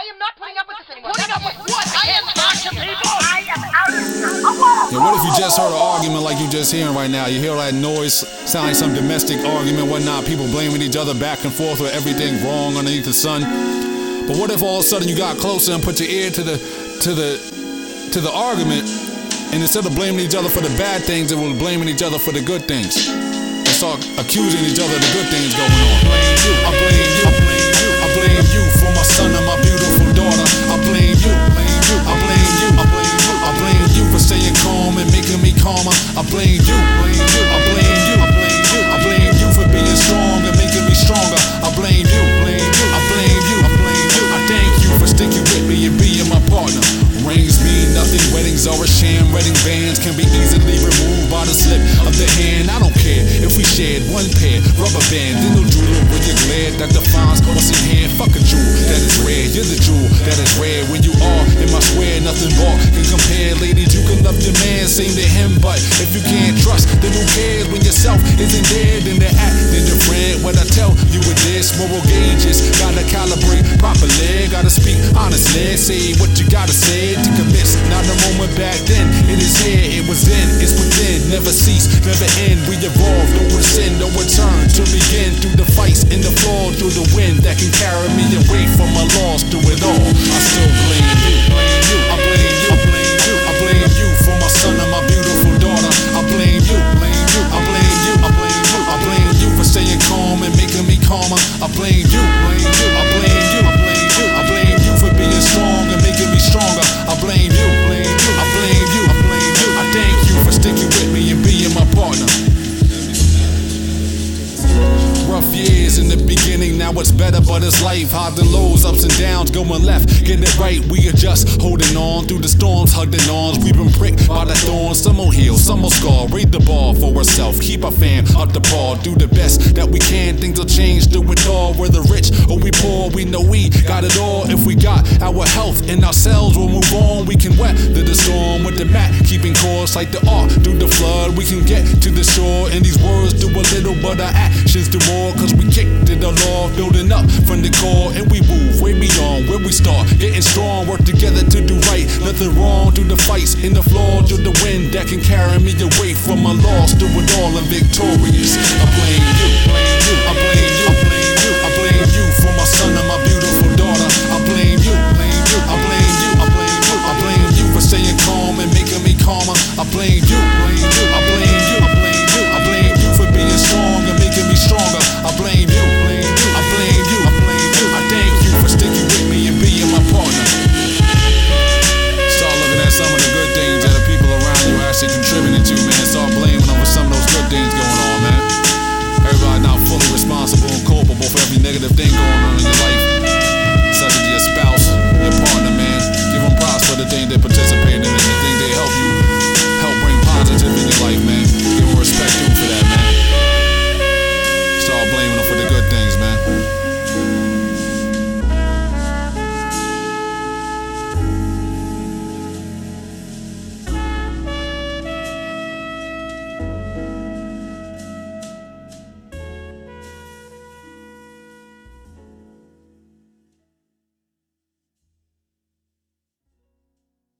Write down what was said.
I am not putting up with this anymore. Putting up with what? I am out to people. I am out of here. I want Yeah, what if you just heard an argument like you just hearing right now? You hear that noise, sound like some domestic argument, whatnot, people blaming each other back and forth with everything wrong underneath the sun. But what if all of a sudden you got closer and put your ear to the to the to the argument, and instead of blaming each other for the bad things, it was blaming each other for the good things. And start accusing each other of the good things going on. I blame you, I blame you, I blame you calmer. I blame you, I blame you, I blame you, I blame you for being strong and making me stronger. I blame you, I blame you, I blame you. I thank you for sticking with me and being my partner. Rings mean nothing, weddings are a sham. Wedding bands can be easily removed by the slip of the hand. I don't care if we shared one pair, rubber band, then no jewel with your glare same to him, but if you can't trust, then who cares when yourself isn't there? Then they act, then your friend. What I tell you with this, moral gauges, gotta calibrate properly, gotta speak honestly, say what you gotta say to convince. Not a moment back then, it is here, it was then, it's within, never cease, never end. We evolve, no rescind, no return to begin through the fights in the floor, through the wind that can carry me away from my loss through it all. I calmer. I blame you, I blame you, I blame you, I blame you for being strong and making me stronger. I blame you, blame you, I blame you, I blame you. I thank you for sticking with me and being my partner. Rough years in the beginning, now it's better, but it's life. Highs and lows, ups and downs, going left. Getting it right, we adjust, holding on through the storms, hugged and arms. We've been pricked by the thorns, some will heal, some will scar. Raid the ball for ourselves, keep our fam up the ball. do the best that we can. Things will change, do it all. Whether rich or we poor, we know we got it all. If we got our health in ourselves, we'll move on. We can weather the storm with the mat, keeping course like the ark through the flood. We can get to the shore, and these words do a little, but our actions do more. Cause we kicked it all off, building up from the core, and we move way beyond where we start. Getting strong, work together to do right. Nothing wrong through the fights in the floor, through the wind that can carry me away from my loss. Do it all and victorious. I blame life.